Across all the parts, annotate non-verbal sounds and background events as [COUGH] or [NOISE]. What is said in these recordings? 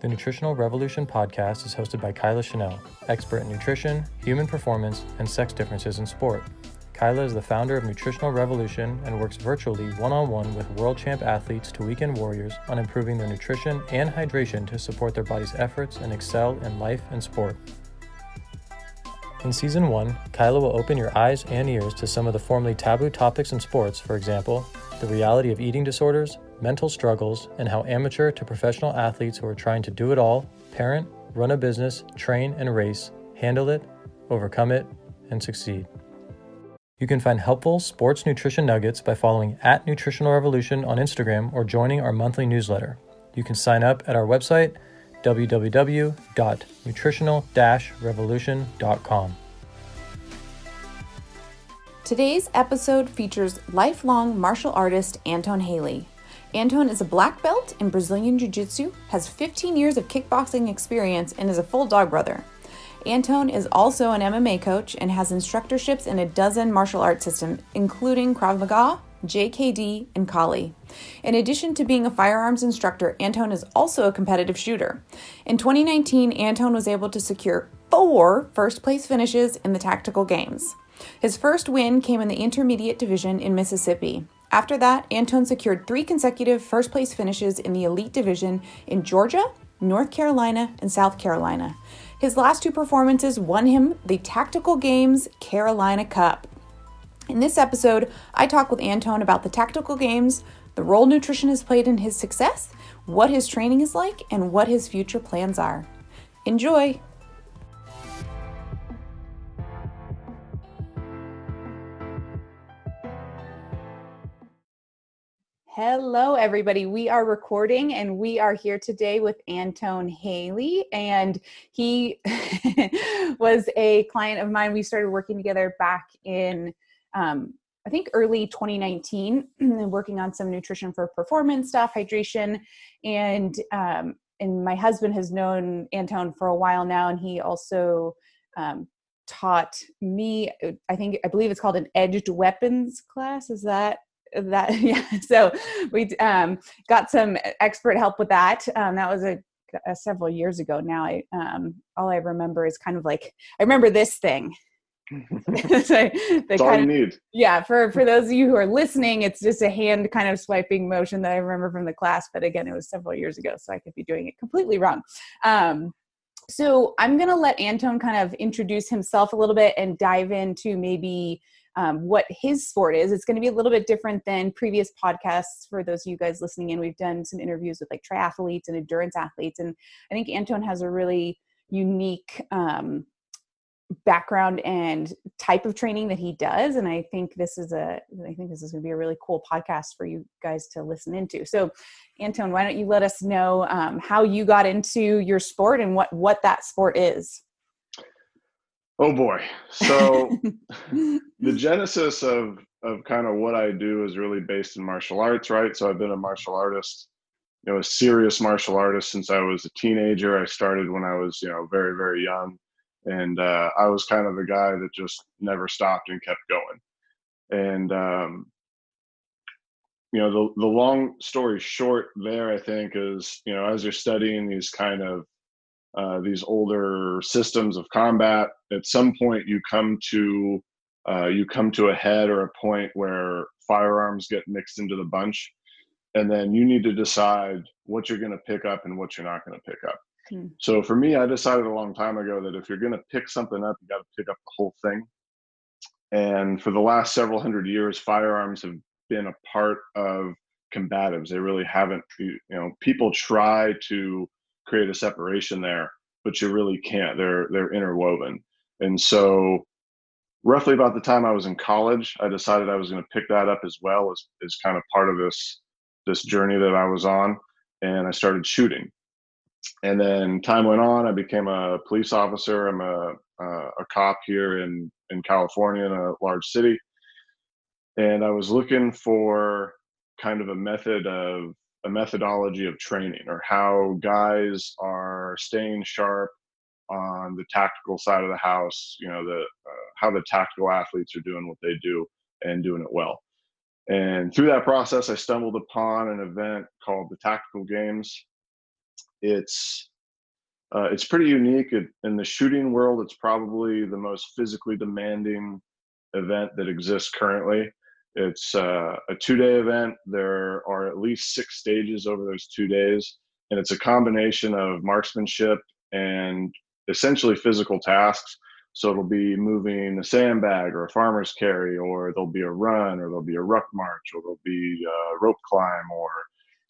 The Nutritional Revolution podcast is hosted by Kyla Channell, expert in nutrition, human performance, and sex differences in sport. Kyla is the founder of Nutritional Revolution and works virtually one on one with world champ athletes to weekend warriors on improving their nutrition and hydration to support their body's efforts and excel in life and sport. In season one, Kyla will open your eyes and ears to some of the formerly taboo topics in sports, for example, the reality of eating disorders, mental struggles, and how amateur to professional athletes who are trying to do it all parent, run a business, train, and race handle it, overcome it, and succeed. You can find helpful sports nutrition nuggets by following at Nutritional Revolution on Instagram or joining our monthly newsletter. You can sign up at our website www.nutritional-revolution.com. Today's episode features lifelong martial artist Antone Haley. Antone is a black belt in Brazilian Jiu Jitsu, has 15 years of kickboxing experience, and is a full dog brother. Antone is also an MMA coach and has instructorships in a dozen martial arts systems, including Krav Maga, JKD, and Kali. In addition to being a firearms instructor, Antone is also a competitive shooter. In 2019, Antone was able to secure four first place finishes in the tactical games. His first win came in the intermediate division in Mississippi. After that, Antone secured three consecutive first place finishes in the elite division in Georgia, North Carolina, and South Carolina. His last two performances won him the Tactical Games Carolina Cup. In this episode, I talk with Antone about the tactical games, the role nutrition has played in his success, what his training is like, and what his future plans are. Enjoy! Hello, everybody. We are recording and we are here today with Antone Haley. And he [LAUGHS] was a client of mine. We started working together back in, um, I think, early 2019, [CLEARS THROAT] working on some nutrition for performance stuff, hydration. And, um, and my husband has known Antone for a while now, and he also um, taught me, I think, I believe it's called an edged weapons class. Is that that [LAUGHS] yeah so we um, got some expert help with that um, that was a, a, several years ago now i um, all i remember is kind of like i remember this thing [LAUGHS] [LAUGHS] so That's all you of, need. Yeah, for for those of you who are listening, it's just a hand kind of swiping motion that I remember from the class. But again, it was several years ago, so I could be doing it completely wrong. Um, so I'm to let Antone kind of introduce himself a little bit and dive into maybe um, what his sport is. It's going to be a little bit different than previous podcasts. For those of you guys listening in, we've done some interviews with like triathletes and endurance athletes, and I think Antone has a really unique um, background and type of training that he does and i think this is a i think this is going to be a really cool podcast for you guys to listen into so antone why don't you let us know um, how you got into your sport and what what that sport is Oh boy. So [LAUGHS] the genesis of of kind of what I do is really based in martial arts, right? So I've been a martial artist, you know, a serious martial artist since I was a teenager. I started when I was, you know, very very young, and uh, I was kind of the guy that just never stopped and kept going. And um, you know, the the long story short there, I think, is you know, as you're studying these kind of uh, these older systems of combat. At some point, you come to uh, you come to a head or a point where firearms get mixed into the bunch, and then you need to decide what you're going to pick up and what you're not going to pick up. Hmm. So for me, I decided a long time ago that if you're going to pick something up, you got to pick up the whole thing. And for the last several hundred years, firearms have been a part of combatives. They really haven't. You know, people try to create a separation there, but you really can't. They're they're interwoven. And so roughly about the time I was in college, I decided I was going to pick that up as well as as kind of part of this this journey that I was on and I started shooting. And then time went on, I became a police officer. I'm a uh, a cop here in in California in a large city. And I was looking for kind of a method of a methodology of training or how guys are staying sharp on the tactical side of the house you know the uh, how the tactical athletes are doing what they do and doing it well and through that process i stumbled upon an event called the tactical games it's uh, it's pretty unique in the shooting world. It's probably the most physically demanding event that exists currently. It's uh, a two-day event. There are at least six stages over those two days, and it's a combination of marksmanship and essentially physical tasks. So it'll be moving a sandbag or a farmer's carry, or there'll be a run, or there'll be a ruck march, or there'll be a rope climb, or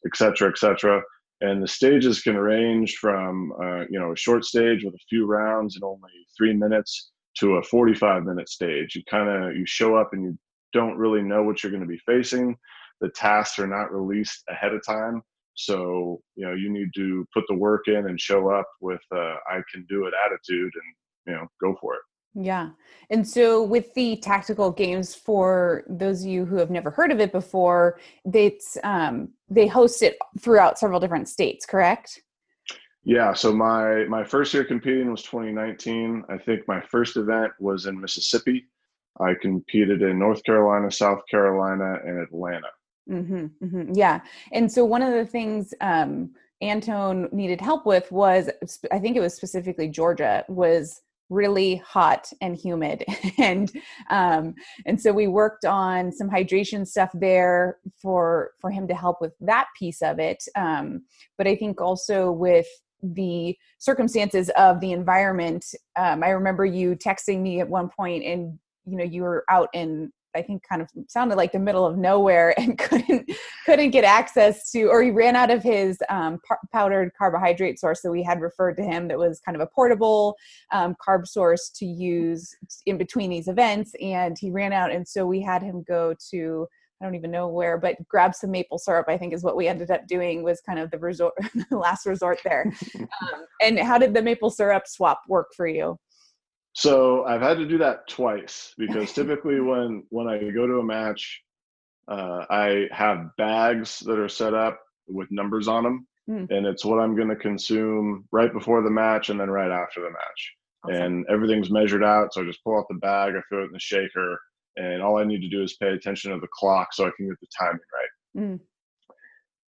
et cetera, et cetera. And the stages can range from uh, you know a short stage with a few rounds and only three minutes to a 45 minute stage. You kind of you show up and you don't really know what you're going to be facing. The tasks are not released ahead of time, so you know you need to put the work in and show up with uh, I can do it attitude and you know go for it. Yeah. And so with the tactical games for those of you who have never heard of it before it's um, they host it throughout several different states correct? Yeah. So my my first year competing was 2019 i think my first event was in mississippi i competed in north carolina south carolina and atlanta. Mm-hmm, mm-hmm. yeah. And so one of the things um, antone needed help with was i think it was specifically georgia was really hot and humid. [LAUGHS] And um, and so we worked on some hydration stuff there for for him to help with that piece of it. Um, but i think also with the circumstances of the environment um, i remember you texting me at one point and you know you were out in I think kind of sounded like the middle of nowhere [LAUGHS] and couldn't couldn't get access to, or he ran out of his um, powdered carbohydrate source. that we had referred to him that was kind of a portable um, carb source to use in between these events, and he ran out, and so we had him go to. I don't even know where, but grab some maple syrup. I think is what we ended up doing was kind of the resort, [LAUGHS] the last resort there. [LAUGHS] Um, and how did the maple syrup swap work for you? So I've had to do that twice because typically [LAUGHS] when when I go to a match, uh, I have bags that are set up with numbers on them, mm. and it's what I'm going to consume right before the match and then right after the match. Awesome. And everything's measured out, so I just pull out the bag, I throw it in the shaker, and all I need to do is pay attention to the clock so I can get the timing right. Mm.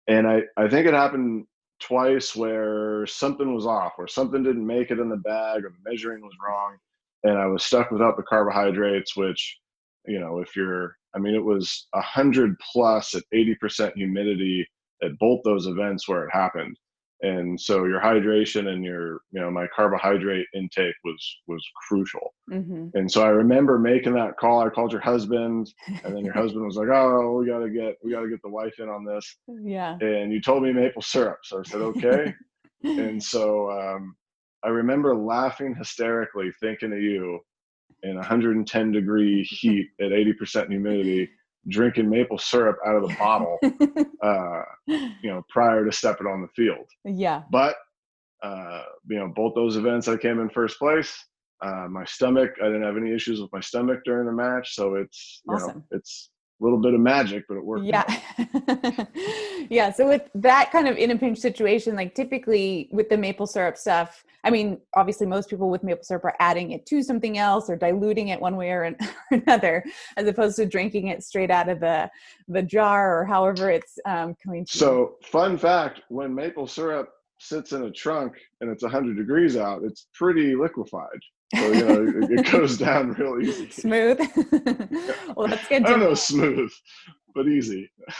And I I think it happened twice where something was off, or something didn't make it in the bag, or the measuring was wrong and I was stuck without the carbohydrates, which, you know, if you're, I mean, it was a hundred plus at 80% humidity at both those events where it happened. And so your hydration and your, you know, my carbohydrate intake was, was crucial. Mm-hmm. And so I remember making that call. I called your husband and then your [LAUGHS] husband was like, Oh, we got to get, we got to get the wife in on this. Yeah. And you told me maple syrup. So I said, okay. [LAUGHS] and so, um, I remember laughing hysterically, thinking of you in 110 degree heat [LAUGHS] at 80% humidity, drinking maple syrup out of the bottle, [LAUGHS] uh, you know, prior to stepping on the field. Yeah. But, uh, you know, both those events I came in first place. Uh, my stomach, I didn't have any issues with my stomach during the match. So it's, you awesome. know, it's, little bit of magic, but it worked. Yeah. [LAUGHS] yeah. So with that kind of in a pinch situation, like typically with the maple syrup stuff, I mean, obviously most people with maple syrup are adding it to something else or diluting it one way or [LAUGHS] another, as opposed to drinking it straight out of the the jar or however it's um, coming. To so, fun fact: when maple syrup sits in a trunk and it's 100 degrees out, it's pretty liquefied. So you know, it, goes [LAUGHS] down real easy. Smooth. [LAUGHS] well, that's good. I don't know smooth, but easy. [LAUGHS]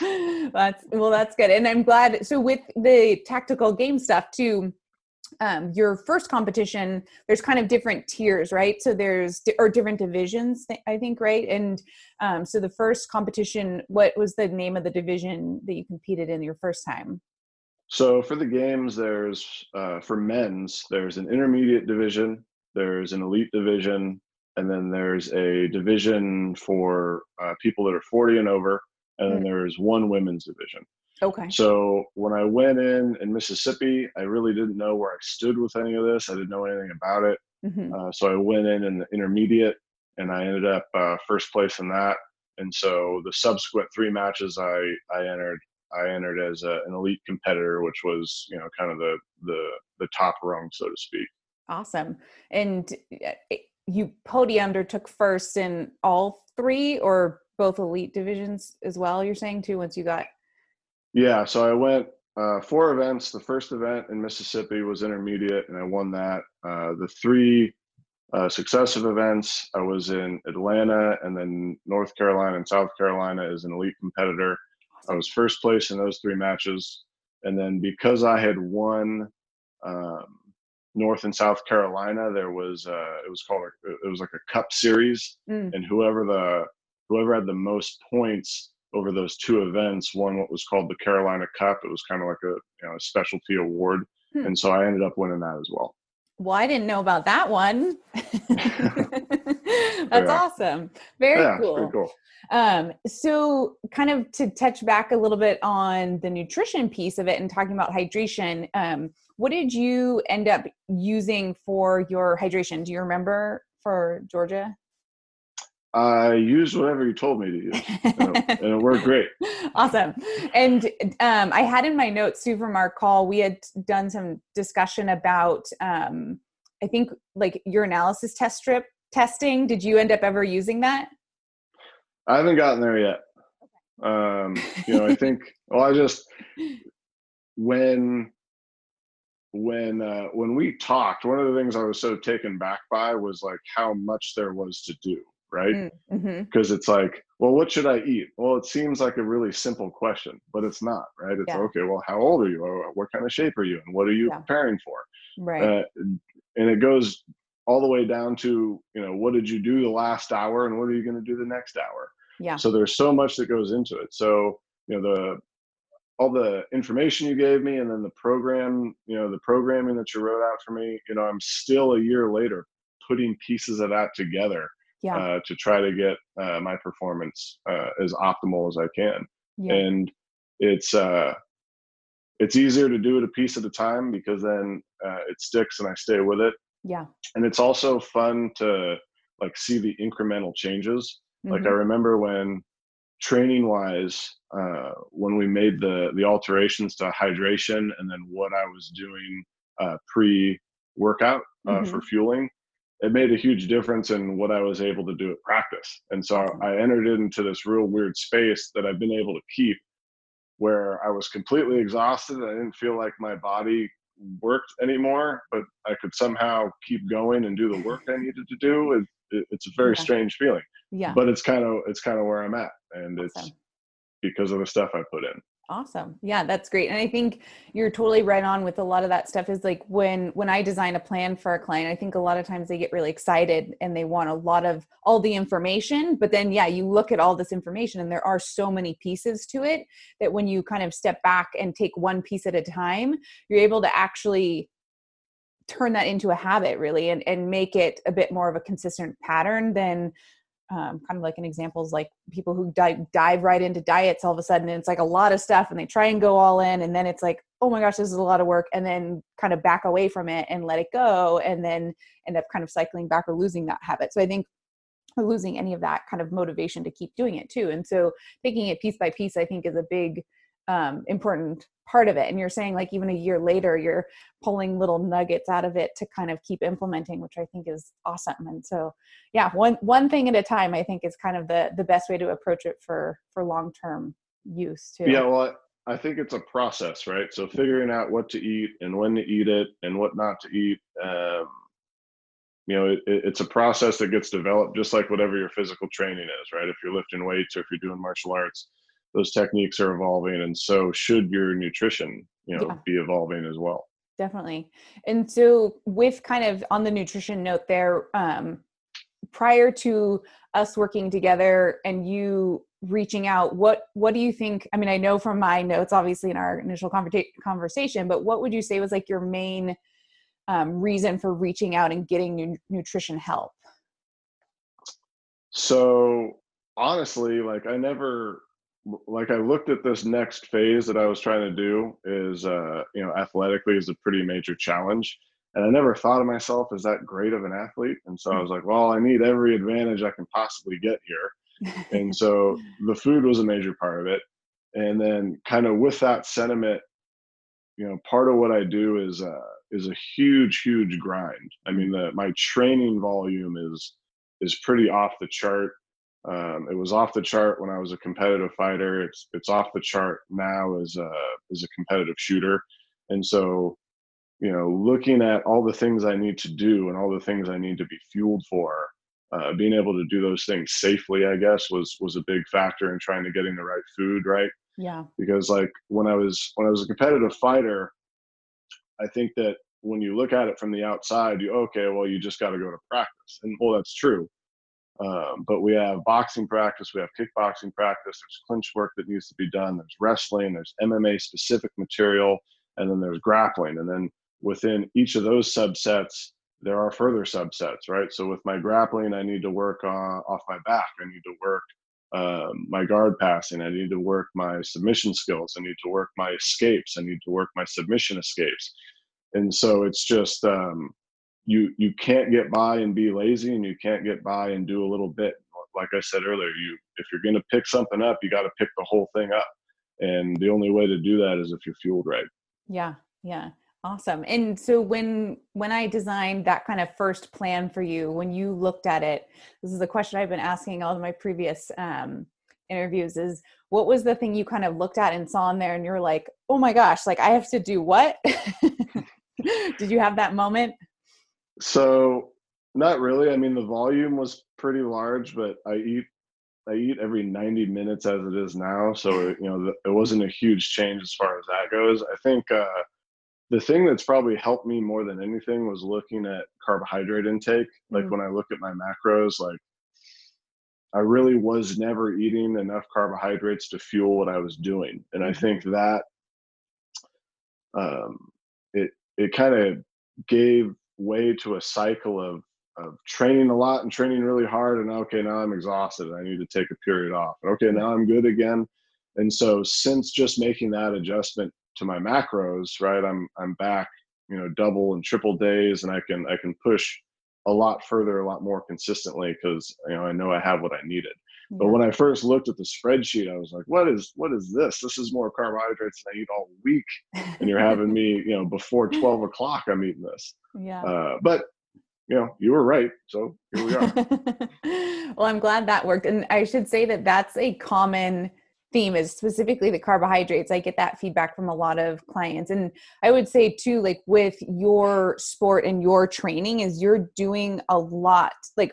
That's well, that's good, and I'm glad. So with the tactical game stuff too. Um, your first competition, there's kind of different tiers, right? So there's or different divisions, I think, right? And um, so the first competition, what was the name of the division that you competed in your first time? So for the games, there's uh, for men's, there's an intermediate division, there's an elite division, and then there's a division for uh, people that are 40 and over, and then mm. there's one women's division. Okay. So when I went in in Mississippi, I really didn't know where I stood with any of this. I didn't know anything about it. Mm-hmm. Uh, so I went in in the intermediate, and I ended up uh, first place in that. And so the subsequent three matches I I entered, I entered as a, an elite competitor, which was you know kind of the the the top rung, so to speak. Awesome. And eh, you podiumed or took first in all three or both elite divisions as well, you're saying too, once you got Yeah, so I went uh, four events. The first event in Mississippi was intermediate, and I won that. Uh, the three uh, successive events, I was in Atlanta and then North Carolina and South Carolina as an elite competitor. I was first place in those three matches. And then because I had won um, North and South Carolina, there was uh, it was called a, it was like a Cup series, mm. and whoever the whoever had the most points over those two events won what was called the Carolina Cup. It was kind of like a you know a specialty award, hmm. and so I ended up winning that as well. Well, I didn't know about that one. [LAUGHS] [LAUGHS] That's yeah. awesome. Very yeah, cool. cool. Um, so, kind of to touch back a little bit on the nutrition piece of it and talking about hydration, um, what did you end up using for your hydration? Do you remember for Georgia? I used whatever you told me to use, and it [LAUGHS] worked great. Awesome. And um, I had in my notes our call, we had done some discussion about, um, I think, like urinalysis test strip testing. Did you end up ever using that? I haven't gotten there yet. Um, you know, I think. well, I just when when uh, when we talked, one of the things I was so taken back by was like how much there was to do right? Mm, mm-hmm. Because it's like, well, what should I eat? Well, it seems like a really simple question, but it's not, right? It's yeah. okay. Well, how old are you? What kind of shape are you? And what are you yeah. preparing for? Right. Uh, and it goes all the way down to you know what did you do the last hour and what are you going to do the next hour yeah so there's so much that goes into it so you know the all the information you gave me and then the program you know the programming that you wrote out for me you know i'm still a year later putting pieces of that together yeah. uh, to try to get uh, my performance uh, as optimal as I can. Yeah. And it's uh, it's easier to do it a piece at a time because then uh, it sticks and I stay with it. Yeah. And it's also fun to like see the incremental changes. Mm-hmm. Like I mm-hmm. remember when training wise, uh, when we made the the alterations to hydration and then what I was doing pre workout mm-hmm. for fueling it made a huge difference in what I was able to do at practice. And so I entered into this real weird space that I've been able to keep where I was completely exhausted. I didn't feel like my body worked anymore, but I could somehow keep going and do the work I needed to do. It, it, it's a very strange feeling. Yeah. But it's kind of it's kind of where I'm at, and awesome. it's because of the stuff I put in awesome yeah that's great and i think you're totally right on with a lot of that stuff is like when when i design a plan for a client i think a lot of times they get really excited and they want a lot of all the information but then yeah you look at all this information and there are so many pieces to it that when you kind of step back and take one piece at a time you're able to actually turn that into a habit really and, and make it a bit more of a consistent pattern than um, kind of like an example is like people who dive, dive right into diets all of a sudden and it's like a lot of stuff and they try and go all in and then it's like oh my gosh this is a lot of work and then kind of back away from it and let it go and then end up kind of cycling back or losing that habit. So i think losing any of that kind of motivation to keep doing it too and so taking it piece by piece i think is a big um, important part of it and you're saying like even a year later you're pulling little nuggets out of it to kind of keep implementing which i think is awesome and so yeah one one thing at a time i think is kind of the the best way to approach it for for long term use too yeah well I think it's a process, right? So figuring out what to eat and when to eat it and what not to eat. Um, you know, it, it's a process that gets developed just like whatever your physical training is, right? If you're lifting weights or if you're doing martial arts, those techniques are evolving and so should your nutrition you know yeah. be evolving as well. Definitely. And so with kind of on the nutrition note there um prior to us working together and you reaching out what what do you think i mean i know from my notes obviously in our initial conversation but what would you say was like your main um, reason for reaching out and getting nu- nutrition help? So honestly like i never like I looked at this next phase that I was trying to do is uh, you know athletically is a pretty major challenge, and I never thought of myself as that great of an athlete, and so I was like, well, I need every advantage I can possibly get here, and [LAUGHS] so the food was a major part of it, and then kind of with that sentiment, you know, part of what I do is uh, is a huge huge grind. I mean, the, my training volume is is pretty off the chart Um, it was off the chart when I was a competitive fighter. It's it's off the chart now as a as a competitive shooter, and so you know, looking at all the things I need to do and all the things I need to be fueled for, uh, being able to do those things safely, I guess, was was a big factor in trying to getting the right food right. Yeah. Because like when I was when I was a competitive fighter, I think that when you look at it from the outside, you okay, well, you just got to go to practice, and well, that's true. Um, but we have boxing practice, we have kickboxing practice. There's clinch work that needs to be done. There's wrestling. There's MMA specific material, and then there's grappling. And then within each of those subsets, there are further subsets, right? So with my grappling, I need to work off my back. I need to work um, my guard passing. I need to work my submission skills. I need to work my escapes. I need to work my submission escapes. And so it's just um, you you can't get by and be lazy, and you can't get by and do a little bit. Like I said earlier, you if you're going to pick something up, you got to pick the whole thing up. And the only way to do that is if you're fueled right. Yeah, yeah. Awesome. And so when when I designed that kind of first plan for you, when you looked at it, this is a question I've been asking all of my previous um, interviews: is what was the thing you kind of looked at and saw in there, and you're like, oh my gosh, like I have to do what? [LAUGHS] Did you have that moment? So not really. I mean, the volume was pretty large, but I eat I eat every 90 minutes as it is now, so you know it wasn't a huge change as far as that goes. I think. Uh, the thing that's probably helped me more than anything was looking at carbohydrate intake. Like mm-hmm. when I look at my macros, like I really was never eating enough carbohydrates to fuel what I was doing. And I mm-hmm. think that um, it it kind of gave way to a cycle of of training a lot and training really hard and okay now i'm exhausted and i need to take a period off okay now i'm good again and so since just making that adjustment to my macros, right, I'm I'm back, you know, double and triple days, and I can I can push a lot further, a lot more consistently because you know I know I have what I needed. But when I first looked at the spreadsheet, I was like, "What is what is this? This is more carbohydrates than I eat all week." And you're having me, you know, before [LAUGHS] twelve o'clock, I'm eating this. Yeah. Uh, but you know, you were right. So here we are. [LAUGHS] well, I'm glad that worked, and I should say that that's a common theme is specifically the carbohydrates. I get that feedback from a lot of clients. And I would say too, like with your sport and your training is you're doing a lot, like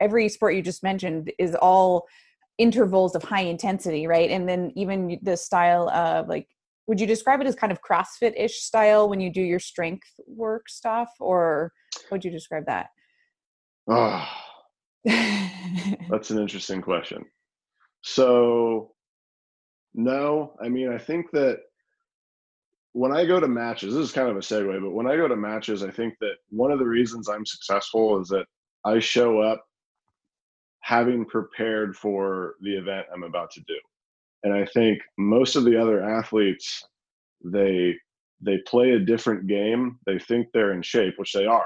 every sport you just mentioned is all intervals of high intensity, right? And then even the style of like, would you describe it as kind of CrossFit-ish style when you do your strength work stuff or how would you describe that? Oh, [LAUGHS] that's an interesting question. So no, I mean, I think that when I go to matches, this is kind of a segue, but when I go to matches, I think that one of the reasons I'm successful is that I show up having prepared for the event I'm about to do. And I think most of the other athletes, they they play a different game. They think they're in shape, which they are,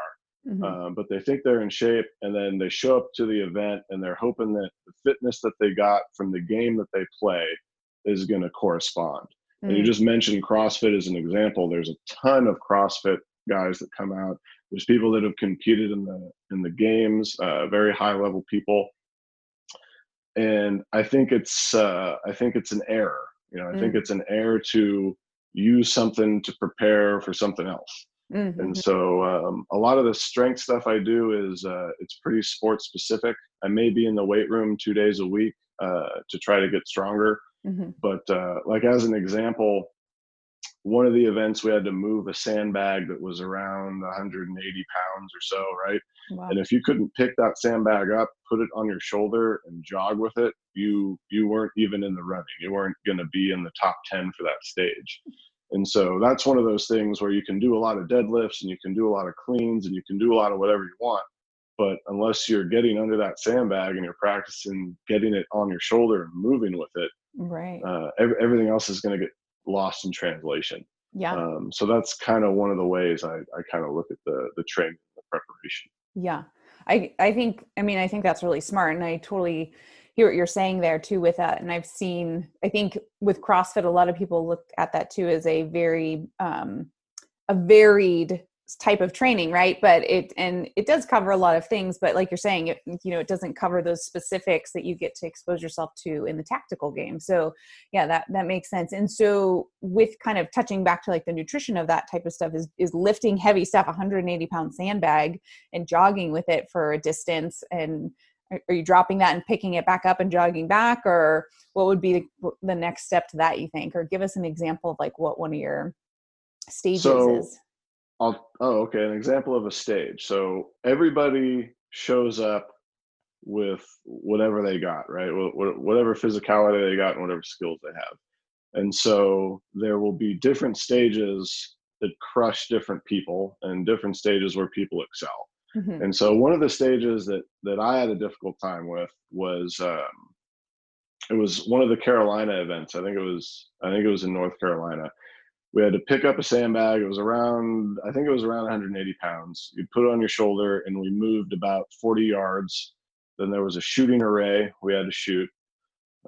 mm-hmm. um, but they think they're in shape, and then they show up to the event and they're hoping that the fitness that they got from the game that they play is going to correspond. Mm. And you mm. just mentioned CrossFit as an example. There's a ton of CrossFit guys that come out. There's people that have competed in the in the games, uh, very high level people. And I think it's uh, I think it's an error. You know, I mm. think it's an error to use something to prepare for something else. Mm-hmm. And so um, a lot of the strength stuff I do is uh, it's pretty sports specific. I may be in the weight room two days a week uh, to try to get stronger. Mm-hmm. But uh, like as an example, one of the events we had to move a sandbag that was around 180 pounds or so, right? Wow. And if you couldn't pick that sandbag up, put it on your shoulder, and jog with it, you you weren't even in the running. You weren't going to be in the top 10 for that stage. And so that's one of those things where you can do a lot of deadlifts and you can do a lot of cleans and you can do a lot of whatever you want. But unless you're getting under that sandbag and you're practicing getting it on your shoulder and moving with it, right uh, every, everything else is going to get lost in translation. Yeah. Um, so that's kind of one of the ways i, I kind of look at the the training the preparation. Yeah. I i think i mean i think that's really smart and i totally hear what you're saying there too with that and i've seen i think with crossfit a lot of people look at that too as a very um a varied type of training right? But it and it does cover a lot of things but like you're saying it you know it doesn't cover those specifics that you get to expose yourself to in the tactical game. So yeah that that makes sense. And so with kind of touching back to like the nutrition of that type of stuff is is lifting heavy stuff 180 pound sandbag and jogging with it for a distance and are you dropping that and picking it back up and jogging back? Or what would be the, the next step to that you think? Or give us an example of like what one of your stages So- is I'll, oh, okay. An example of a stage. So everybody shows up with whatever they got, right? Wh- wh- Whatever physicality they got and whatever skills they have. And so there will be different stages that crush different people and different stages where people excel. Mhm. And so one of the stages that that I had a difficult time with was um, it was one of the Carolina events. I think it was I think it was in North Carolina. We had to pick up a sandbag. It was around I think it was around 180 pounds. You put it on your shoulder, and we moved about 40 yards. Then there was a shooting array we had to shoot.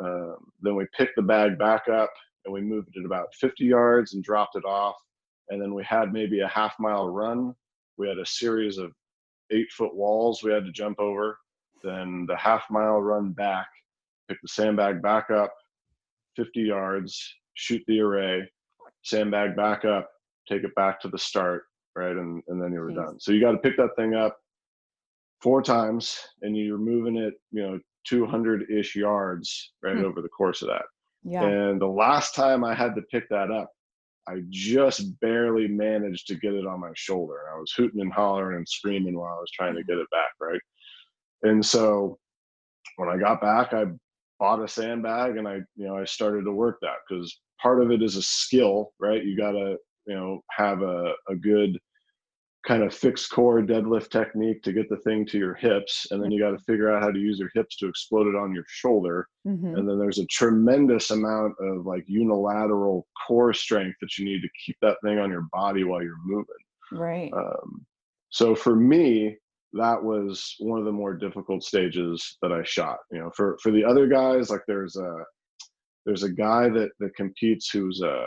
Um, then we picked the bag back up and we moved it about 50 yards and dropped it off. And then we had maybe a half mile run. We had a series of eight foot walls we had to jump over. Then the half mile run back, pick the sandbag back up, 50 yards, shoot the array, sandbag back up, take it back to the start, right? And, and then you were Jeez. done. So you got to pick that thing up four times and you're moving it, you know, 200 ish yards right Hmm. over the course of that. yeah And the last time I had to pick that up, I just barely managed to get it on my shoulder. I was hooting and hollering and screaming while I was trying to get it back, right? And so when I got back, I bought a sandbag and I, you know, I started to work that because part of it is a skill, right? You got to, you know, have a, a good kind of fixed core deadlift technique to get the thing to your hips. And then you got to figure out how to use your hips to explode it on your shoulder Mhm. and then there's a tremendous amount of like unilateral core strength that you need to keep that thing on your body while you're moving right um, so for me that was one of the more difficult stages that i shot you know for for the other guys like there's a there's a guy that that competes who's a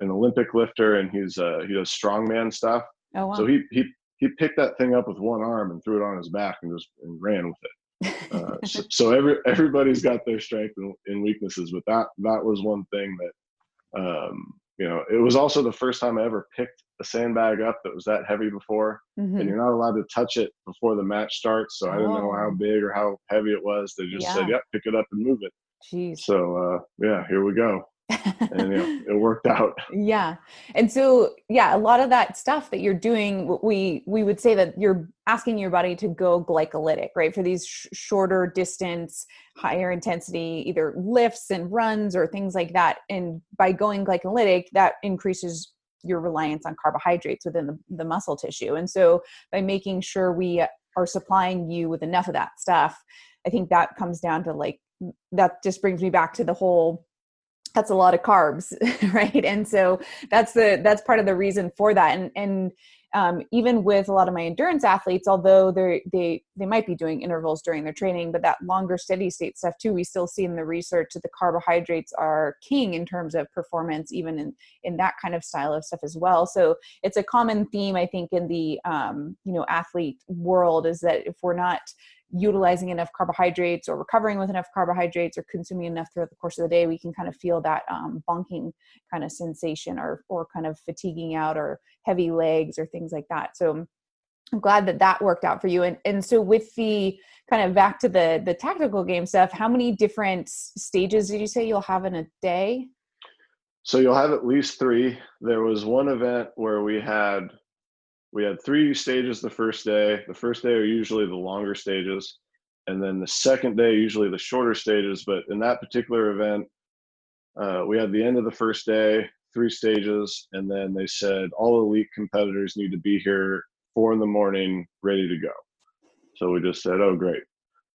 an olympic lifter and he's uh he does strongman stuff. Oh wow. so he he he picked that thing up with one arm and threw it on his back and just and ran with it. Uh, so, [LAUGHS] so every everybody's got their strength and, and weaknesses, but that that was one thing that um, you know. It was also the first time I ever picked a sandbag up that was that heavy before, Mhm. and you're not allowed to touch it before the match starts. So I didn't know how Oh. big or how heavy it was. They just said, Yeah. "Yep, pick it up and move it." Jeez. So uh, yeah, here we go, and you know, it worked out. [LAUGHS] yeah. And so yeah a lot of that stuff that you're doing we we would say that you're asking your body to go glycolytic right for these sh- shorter distance higher intensity either lifts and runs or things like that. And by going glycolytic that increases your reliance on carbohydrates within the, the muscle tissue. And so by making sure we are supplying you with enough of that stuff i think that comes down to like that just brings me back to the whole that's a lot of carbs [LAUGHS] right? And so that's the that's part of the reason for that. And and um, even with a lot of my endurance athletes although they they they might be doing intervals during their training but that longer steady state stuff too we still see in the research that the carbohydrates are king in terms of performance even in in that kind of style of stuff as well. So it's a common theme i think in the um, you know athlete world is that if we're not utilizing enough carbohydrates or recovering with enough carbohydrates or consuming enough throughout the course of the day, we can kind of feel that um, bonking kind of sensation or or kind of fatiguing out or heavy legs or things like that. So I'm glad that that worked out for you. And and so with the kind of back to the the tactical game stuff, how many different stages did you say you'll have in a day? So you'll have at least three. There was one event where we had we had three stages the first day. The first day are usually the longer stages, and then the second day usually the shorter stages. But in that particular event, uh, we had the end of the first day, three stages, and then they said all elite competitors need to be here four in the morning, ready to go. So we just said, "Oh, great."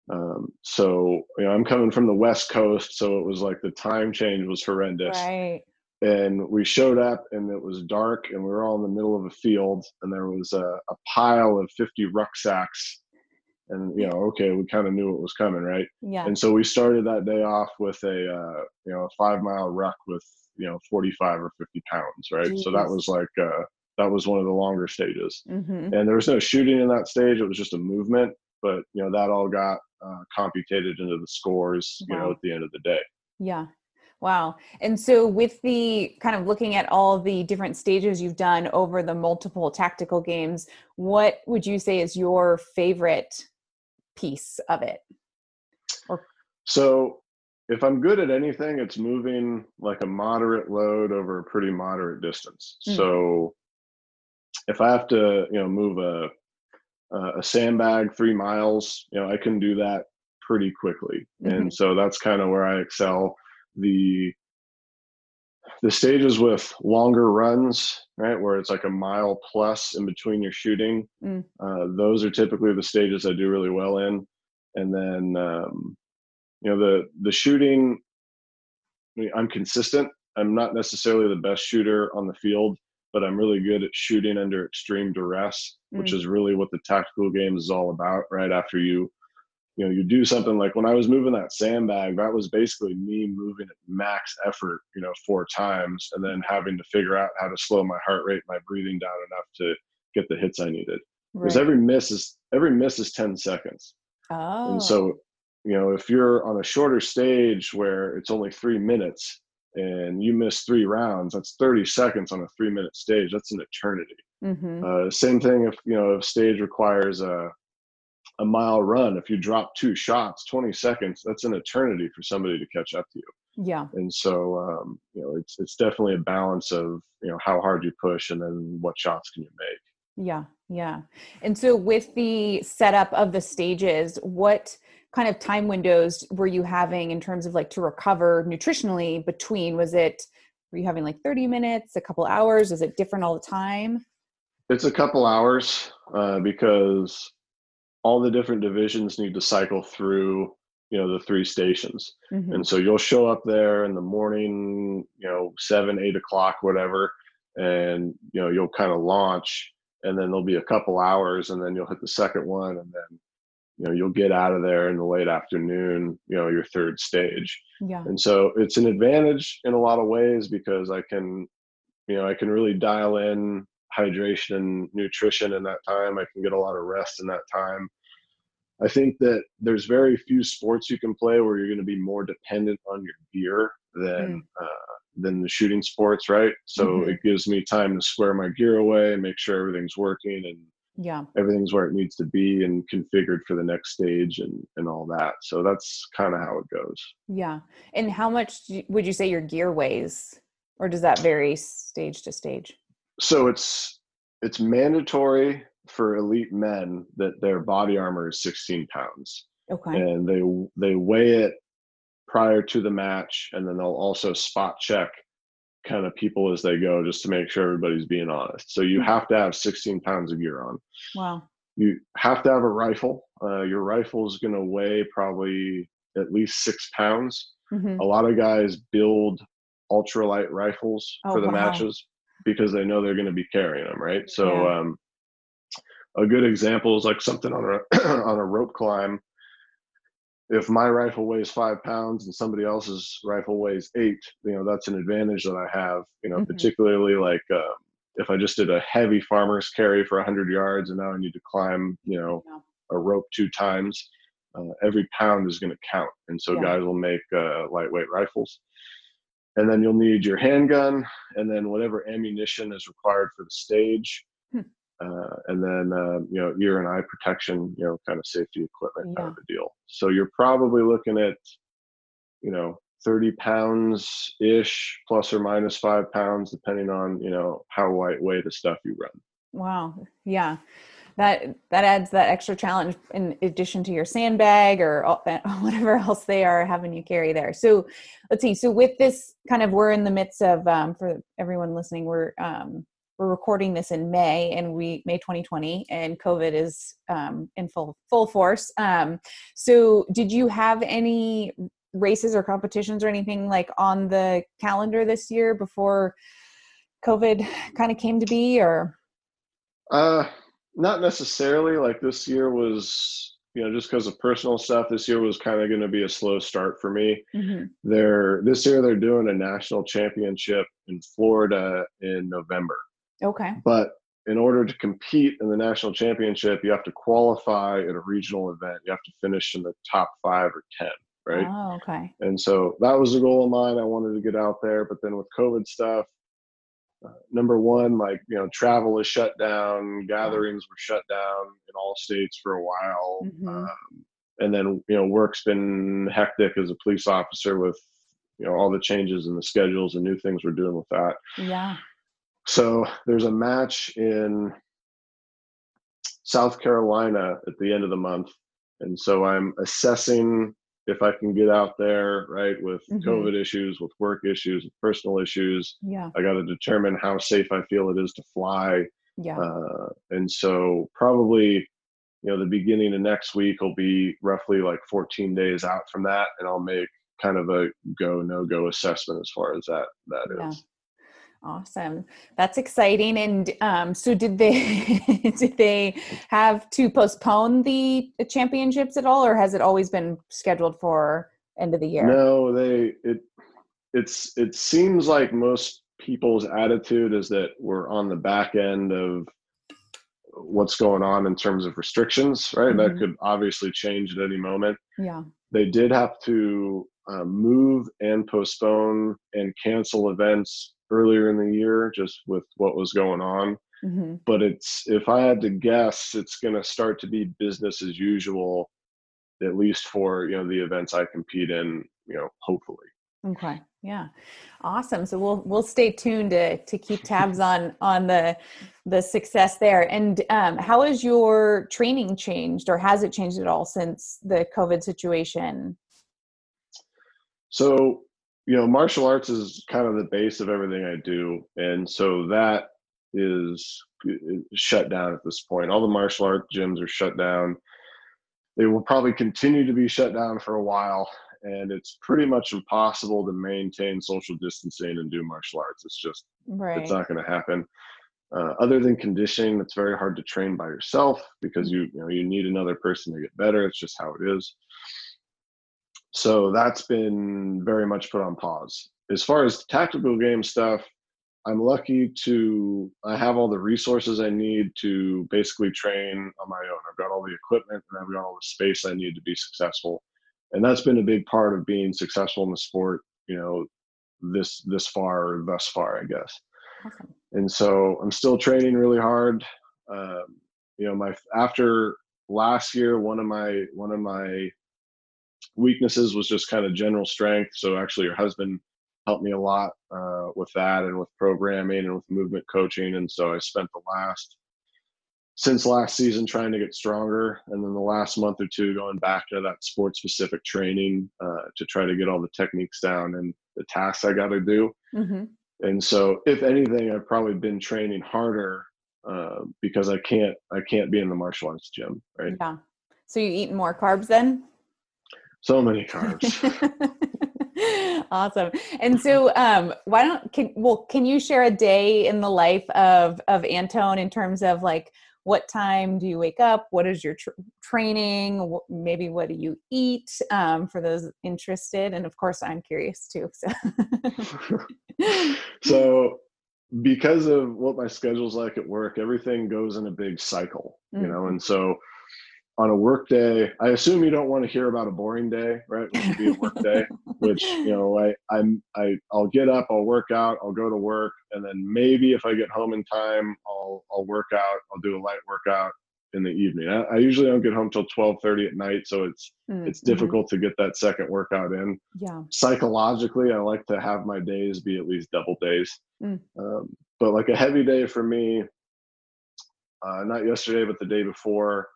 Um, so you know, I'm coming from the West Coast, so it was like the time change was horrendous Right. And we showed up and it was dark and we were all in the middle of a field and there was a, a pile of 50 rucksacks and you know okay we kind of knew what was coming right Yeah. and so we started that day off with a uh, you know a five mile ruck with you know 45 or 50 pounds right so that was like uh, that was one of the longer stages. Mm-hmm. And there was no shooting in that stage; it was just a movement. But you know that all got uh, computed into the scores. Wow. You know, at the end of the day. Yeah. Wow. And so, with the kind of looking at all the different stages you've done over the multiple tactical games, what would you say is your favorite piece of it? Or- so, if I'm good at anything, it's moving like a moderate load over a pretty moderate distance. Mm-hmm. So, if I have to, you know, move a a sandbag three miles, you know, I can do that pretty quickly, mm-hmm. and so that's kind of where I excel the the stages with longer runs, right, where it's like a mile plus in between your shooting, mm. uh, those are typically the stages I do really well in. And then, um, you know, the the shooting, I mean, I'm consistent. I'm not necessarily the best shooter on the field, but I'm really good at shooting under extreme duress, mm. which is really what the tactical game is all about. Right after you you know, you do something like when I was moving that sandbag, that was basically me moving at max effort, you know, four times and then having to figure out how to slow my heart rate, my breathing down enough to get the hits I needed. Right. Because every miss is every miss is 10 seconds. Oh. And so, you know, if you're on a shorter stage where it's only three minutes and you miss three rounds, that's 30 seconds on a three minute stage. That's an eternity. Mm-hmm. Uh, same thing if, you know, if stage requires a, a mile run if you drop two shots 20 seconds that's an eternity for somebody to catch up to you. Yeah. And so um, you know it's it's definitely a balance of you know how hard you push and then what shots can you make. Yeah yeah. And so with the setup of the stages what kind of time windows were you having in terms of like to recover nutritionally between? Was it were you having like 30 minutes a couple hours? Is it different all the time? It's a couple hours uh, because all the different divisions need to cycle through you know the three stations. Mm-hmm. and so you'll show up there in the morning you know seven eight o'clock whatever and you know you'll kind of launch and then there'll be a couple hours and then you'll hit the second one and then you know you'll get out of there in the late afternoon you know your third stage. Yeah. And so it's an advantage in a lot of ways because i can you know i can really dial in hydration and nutrition in that time. I can get a lot of rest in that time. I think that there's very few sports you can play where you're going to be more dependent on your gear than mm. uh, than the shooting sports, right? So mm-hmm. it gives me time to square my gear away and make sure everything's working and yeah, everything's where it needs to be and configured for the next stage and and all that. So that's kind of how it goes. Yeah, and how much would you say your gear weighs, or does that vary stage to stage? So it's it's mandatory for elite men that their body armor is 16 pounds. Okay. And they they weigh it prior to the match, and then they'll also spot check kind of people as they go just to make sure everybody's being honest. So you hmm. have to have 16 pounds of gear on. Wow. You have to have a rifle. Uh, your rifle is going to weigh probably at least six pounds. Mm-hmm. A lot of guys build ultralight rifles oh, for the wow. matches because they know they're going to be carrying them, right? So yeah. um, a good example is like something on a [CLEARS THROAT] on a rope climb. If my rifle weighs five pounds and somebody else's rifle weighs eight, you know that's an advantage that I have. You know, mm-hmm. particularly like uh, if I just did a heavy farmer's carry for 100 yards and now I need to climb, you know, yeah. a rope two times, uh, every pound is going to count. And so yeah. guys will make uh, lightweight rifles and then you'll need your handgun and then whatever ammunition is required for the stage. Hmm. uh, and then uh, you know ear and eye protection you know kind of safety equipment yeah. kind of a deal. So you're probably looking at you know 30 pounds ish plus or minus five pounds depending on you know how lightweight the stuff you run. Wow. Yeah that that adds that extra challenge in addition to your sandbag or [LAUGHS] whatever else they are having you carry there. So let's see. So with this kind of we're in the midst of um, for everyone listening we're um, we're recording this in may and we may 2020 and covid is um, in full full force. Um, so did you have any races or competitions or anything like on the calendar this year before covid kind of came to be or? Uh not necessarily. Like this year was, you know, just because of personal stuff. This year was kind of going to be a slow start for me. Mm-hmm. They're this year they're doing a national championship in Florida in November. Okay. But in order to compete in the national championship, you have to qualify at a regional event. You have to finish in the top five or 10, right? Oh, okay. And so that was a goal of mine. I wanted to get out there. But then with COVID stuff, number one, like, you know, travel is shut down, gatherings were shut down in all states for a while. Mhm. Um, and then, you know, work's been hectic as a police officer with, you know, all the changes in the schedules and new things we're doing with that. Yeah. So there's a match in South Carolina at the end of the month. And so I'm assessing if I can get out there, right, with Mhm. COVID issues, with work issues, with personal issues. Yeah. I got to determine how safe I feel it is to fly. Yeah. Uh, and so probably, you know, the beginning of next week will be roughly like 14 days out from that. And I'll make kind of a go, no go assessment as far as that, that is. Awesome. That's exciting. And um, so did they [LAUGHS] did they have to postpone the championships at all or has it always been scheduled for end of the year? No, they it it's it seems like most people's attitude is that we're on the back end of what's going on in terms of restrictions, right? That Mhm. could obviously change at any moment. Yeah. They did have to uh, move and postpone and cancel events earlier in the year just with what was going on. hmm But it's if I had to guess, it's going to start to be business as usual, at least for you know the events I compete in. You know, hopefully. Okay. Yeah. Awesome. So we'll we'll stay tuned to to keep tabs [LAUGHS] on on the the success there. And um, how has your training changed, or has it changed at all since the COVID situation? So, you know, martial arts is kind of the base of everything I do. And so that is shut down at this point. All the martial art gyms are shut down. They will probably continue to be shut down for a while. And it's pretty much impossible to maintain social distancing and do martial arts. It's just, Right. it's not going to happen. Uh, other than conditioning, it's very hard to train by yourself because you, you know, you need another person to get better. It's just how it is so that's been very much put on pause. As far as tactical game stuff i'm lucky to i have all the resources i need to basically train on my own. I've got all the equipment and i've got all the space i need to be successful. And that's been a big part of being successful in the sport you know this this far or thus far i guess. Awesome. and so i'm still training really hard. Um, you know my after last year one of my one of my weaknesses was just kind of general strength so actually your husband helped me a lot uh, with that and with programming and with movement coaching and so i spent the last since last season trying to get stronger and then the last month or two going back to that sport specific training uh, to try to get all the techniques down and the tasks i got to do hmm and so if anything i've probably been training harder uh, because i can't i can't be in the martial arts gym right Yeah. So you eat more carbs then? So many carbs [LAUGHS] awesome. And so um why don't can well can you share a day in the life of of Antone in terms of like what time do you wake up? What is your tr- training? Maybe what do you eat? Um, for those interested, and of course, I'm curious too. So, [LAUGHS] so because of what my schedule's like at work everything goes in a big cycle you know and so on a work day i assume you don't want to hear about a boring day right which would be a work day [LAUGHS] which you know i i'm i i'll get up i'll work out i'll go to work and then maybe if i get home in time i'll i'll work out i'll do a light workout in the evening i, I usually don't get home till 12.30 at night so it's Mm, it's difficult to get that second workout in Yeah. psychologically, I like to have my days be at least double days. Mm. Um, but like a heavy day for me, uh, not yesterday, but the day before,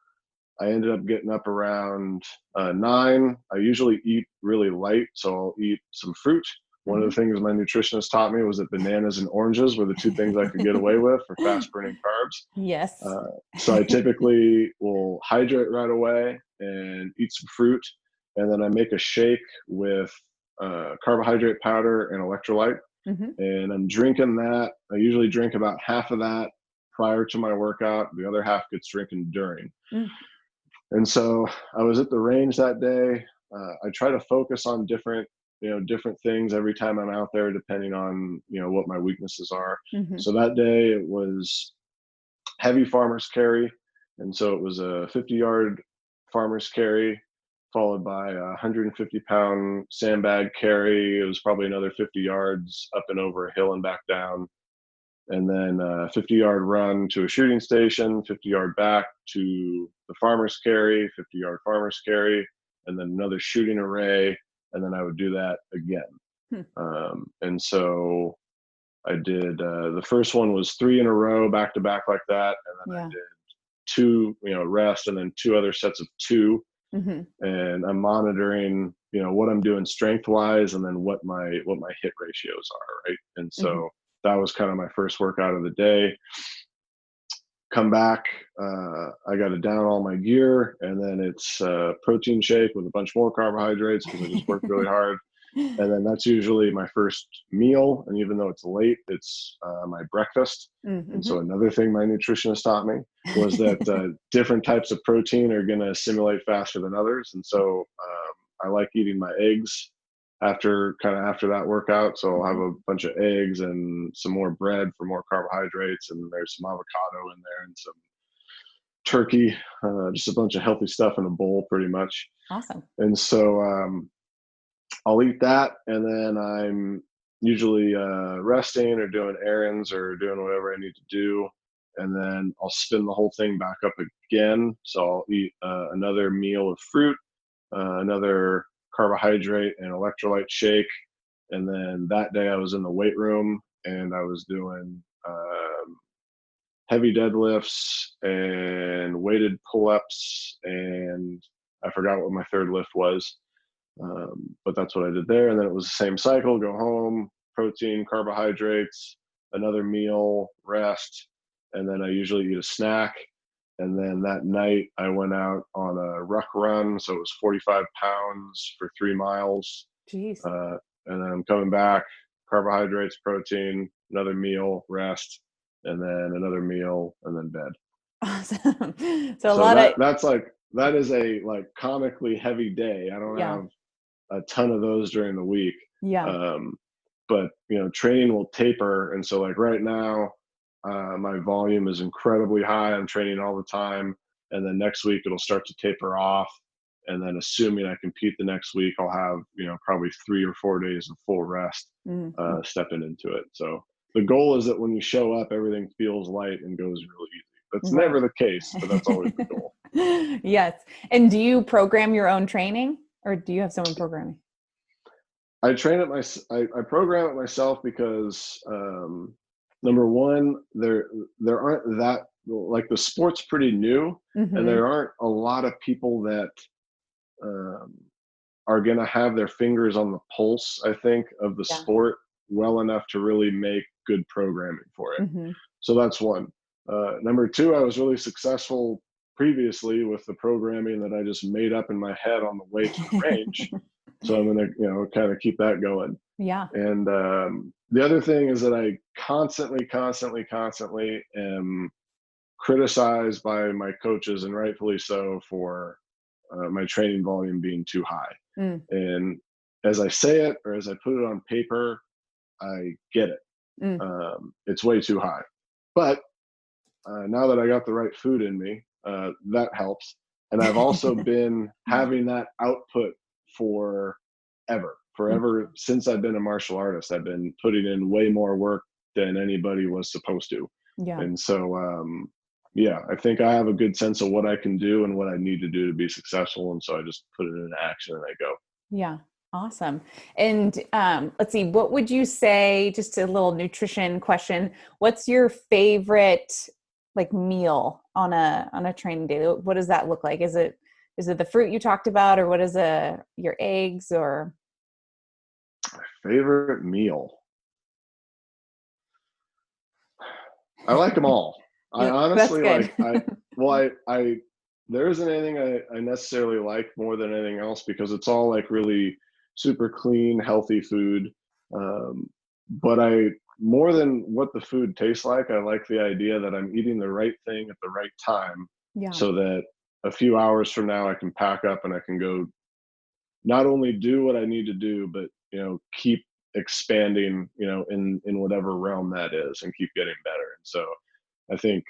I ended up getting up around uh, nine. I usually eat really light, so I'll eat some fruit. One of the things my nutritionist taught me was that bananas and oranges were the two things I could get away with for fast burning carbs. [LAUGHS] Yes. Uh, so I typically will hydrate right away and eat some fruit, and then I make a shake with uh, carbohydrate powder and electrolyte, hmm and I'm drinking that. I usually drink about half of that prior to my workout. The other half gets drinking during. Mm. And so I was at the range that day. Uh, I try to focus on different you know different things every time i'm out there depending on you know what my weaknesses are Mhm. so that day it was heavy farmers carry and so it was a 50 yard farmers carry followed by a 150 pound sandbag carry it was probably another 50 yards up and over a hill and back down and then a 50 yard run to a shooting station 50 yard back to the farmers carry 50 yard farmers carry and then another shooting array and then i would do that again Hmm. um, and so i did uh, the first one was three in a row back to back like that and then Yeah. i did two you know rest and then two other sets of two Mhm. and i'm monitoring you know what i'm doing strength wise and then what my what my hit ratios are right and so Mhm. That was kind of my first workout of the day come back uh, i got to down all my gear and then it's uh, protein shake with a bunch more carbohydrates because i just worked really hard [LAUGHS] and then that's usually my first meal and even though it's late it's uh, my breakfast Mhm. and so another thing my nutritionist taught me was that uh, different types of protein are going to assimilate faster than others. And so um, I like eating my eggs after kind of after that workout. So I'll have a bunch of eggs and some more bread for more carbohydrates, and there's some avocado in there and some turkey, uh, just a bunch of healthy stuff in a bowl, pretty much. awesome. And so um, I'll eat that, and then I'm usually uh, resting or doing errands or doing whatever I need to do. And then I'll spin the whole thing back up again. So I'll eat uh, another meal of fruit, uh, another carbohydrate and electrolyte shake. And then that day I was in the weight room and I was doing um, heavy deadlifts and weighted pull ups. And I forgot what my third lift was. Um, but that's what I did there. And then it was the same cycle go home, protein, carbohydrates, another meal, rest. And then I usually eat a snack. And then that night I went out on a ruck run. So it was 45 pounds for three miles. Jeez. Uh, and then I'm coming back, carbohydrates, protein, another meal, rest, and then another meal, and then bed. awesome. [LAUGHS] So a so lot that, of that's like that is a like comically heavy day. I don't Yeah. have a ton of those during the week. yeah. Um, but you know, training will taper, and so like right now, uh, my volume is incredibly high. I'm training all the time, and then next week it'll start to taper off. And then, assuming I compete the next week, I'll have you know probably three or four days of full rest, Mhm. uh, stepping into it. So the goal is that when you show up, everything feels light and goes really easy. That's Right. never the case, but that's always the goal. [LAUGHS] yes. And do you program your own training or do you have someone programming? I train it my I, I program it myself because um, number one, there there aren't that like the sport's pretty new, Mhm. and there aren't a lot of people that um, are going to have their fingers on the pulse. I think of the Yeah. sport well enough to really make good programming for it. Mhm. So that's one. Uh, number two, I was really successful previously with the programming that I just made up in my head on the way to the range. [LAUGHS] so I'm gonna, you know, kind of keep that going. yeah. And um, the other thing is that I constantly, constantly, constantly am criticized by my coaches, and rightfully so, for uh, my training volume being too high. Mm. And as I say it or as I put it on paper, I get it. Mm. Um, it's way too high. But uh, now that I got the right food in me, uh, that helps. And I've also [LAUGHS] been having that output for ever, forever since I've been a martial artist. I've been putting in way more work than anybody was supposed to. Yeah. And so, um, yeah, I think I have a good sense of what I can do and what I need to do to be successful. And so I just put it in action and I go. Yeah. Awesome. And um, let's see, what would you say? Just a little nutrition question. What's your favorite like meal on a on a training day? What does that look like? Is it is it the fruit you talked about, or what is a your eggs or? Favorite meal? I like them all. I honestly like. I [LAUGHS] well, I I there isn't anything I, I necessarily like more than anything else because it's all like really super clean, healthy food. Um, but I more than what the food tastes like, I like the idea that I'm eating the right thing at the right time, Yeah. so that a few hours from now I can pack up and I can go not only do what I need to do, but you know keep expanding you know in in whatever realm that is and keep getting better. And so i think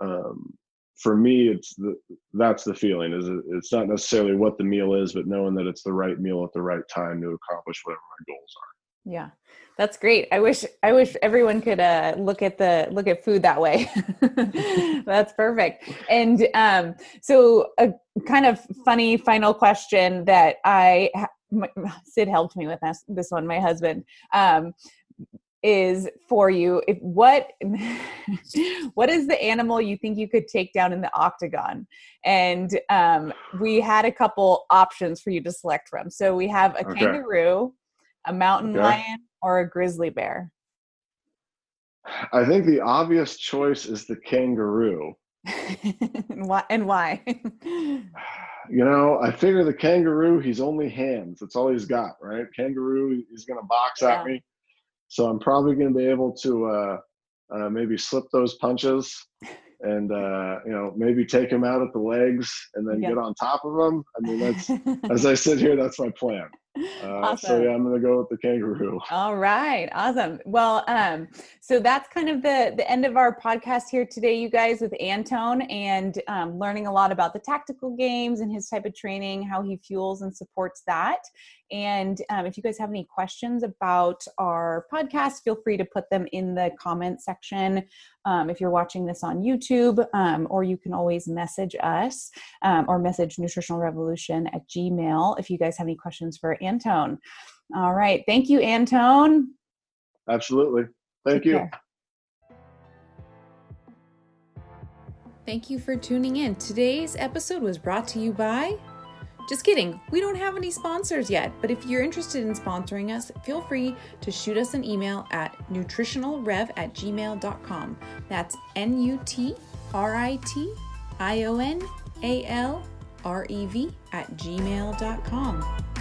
um for me it's the that's the feeling is it, it's not necessarily what the meal is but knowing that it's the right meal at the right time to accomplish whatever my goals are. Yeah. That's great. I wish i wish everyone could uh look at the look at food that way. [LAUGHS] That's perfect. And um so a kind of funny final question that i [LAUGHS] sid helped me with this this one my husband um is for you if what [LAUGHS] what is the animal you think you could take down in the octagon? And um, we had a couple options for you to select from. So we have a okay. kangaroo a mountain okay. lion or a grizzly bear. I think the obvious choice is the kangaroo. [LAUGHS] And why and why you know i figure the kangaroo he's only hands that's all he's got right kangaroo he's gonna box yeah. at me so I'm probably going to be able to uh, uh, maybe slip those punches and uh, you know maybe take him out at the legs and then get on top of him. I mean, that's [LAUGHS] as I sit here, that's my plan. Uh, awesome. So yeah, I'm gonna go with the kangaroo. [LAUGHS] All right, awesome. Well, um, so that's kind of the the end of our podcast here today, you guys, with Antone and um, learning a lot about the tactical games and his type of training, how he fuels and supports that. And um, if you guys have any questions about our podcast, feel free to put them in the comment section. Um, if you're watching this on YouTube, um, or you can always message us um, or message Nutritional Revolution at Gmail if you guys have any questions for Antone. All right. Thank you, Antone. Absolutely. Thank Take you. Care. Thank you for tuning in. Today's episode was brought to you by. Just kidding, we don't have any sponsors yet, but if you're interested in sponsoring us, feel free to shoot us an email at nutritionalrev at gmail.com. That's N U T R I T I O N A L R E V at gmail.com.